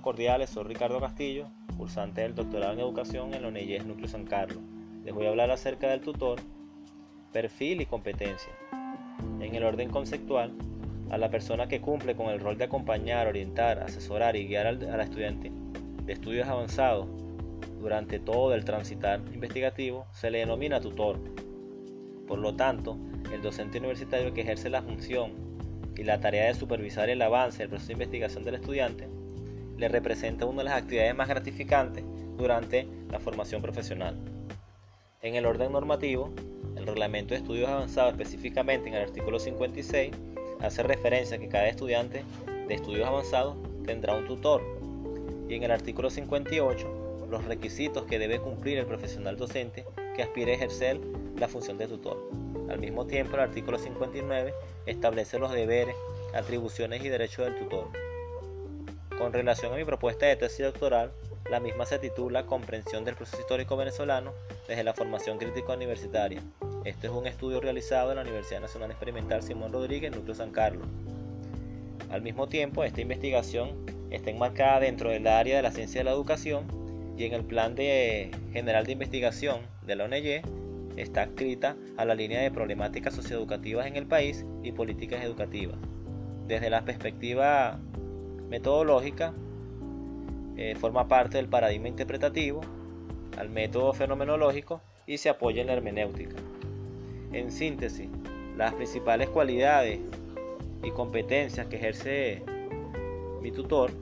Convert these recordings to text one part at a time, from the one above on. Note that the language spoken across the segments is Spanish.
cordiales, soy Ricardo Castillo, cursante del doctorado en educación en la UNEYES Núcleo San Carlos. Les voy a hablar acerca del tutor, perfil y competencia. En el orden conceptual, a la persona que cumple con el rol de acompañar, orientar, asesorar y guiar al, al estudiante de estudios avanzados durante todo el transitar investigativo se le denomina tutor. Por lo tanto, el docente universitario que ejerce la función y la tarea de supervisar el avance del proceso de investigación del estudiante le representa una de las actividades más gratificantes durante la formación profesional. En el orden normativo, el Reglamento de Estudios Avanzados, específicamente en el artículo 56, hace referencia a que cada estudiante de estudios avanzados tendrá un tutor. Y en el artículo 58, los requisitos que debe cumplir el profesional docente que aspire a ejercer la función de tutor. Al mismo tiempo, el artículo 59 establece los deberes, atribuciones y derechos del tutor. Con relación a mi propuesta de tesis doctoral, la misma se titula Comprensión del proceso histórico venezolano desde la formación crítica universitaria. Este es un estudio realizado en la Universidad Nacional Experimental Simón Rodríguez, Núcleo San Carlos. Al mismo tiempo, esta investigación está enmarcada dentro del área de la ciencia de la educación y en el Plan de General de Investigación de la ONG está adscrita a la línea de problemáticas socioeducativas en el país y políticas educativas. Desde la perspectiva metodológica, eh, forma parte del paradigma interpretativo, al método fenomenológico y se apoya en la hermenéutica. En síntesis, las principales cualidades y competencias que ejerce mi tutor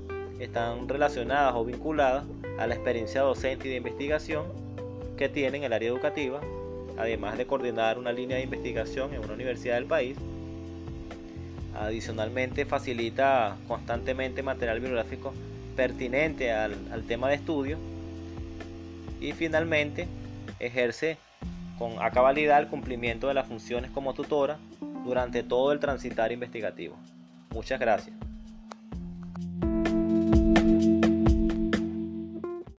están relacionadas o vinculadas a la experiencia docente y de investigación que tiene en el área educativa, además de coordinar una línea de investigación en una universidad del país Adicionalmente facilita constantemente material bibliográfico pertinente al, al tema de estudio. Y finalmente ejerce con a cabalidad el cumplimiento de las funciones como tutora durante todo el transitar investigativo. Muchas gracias.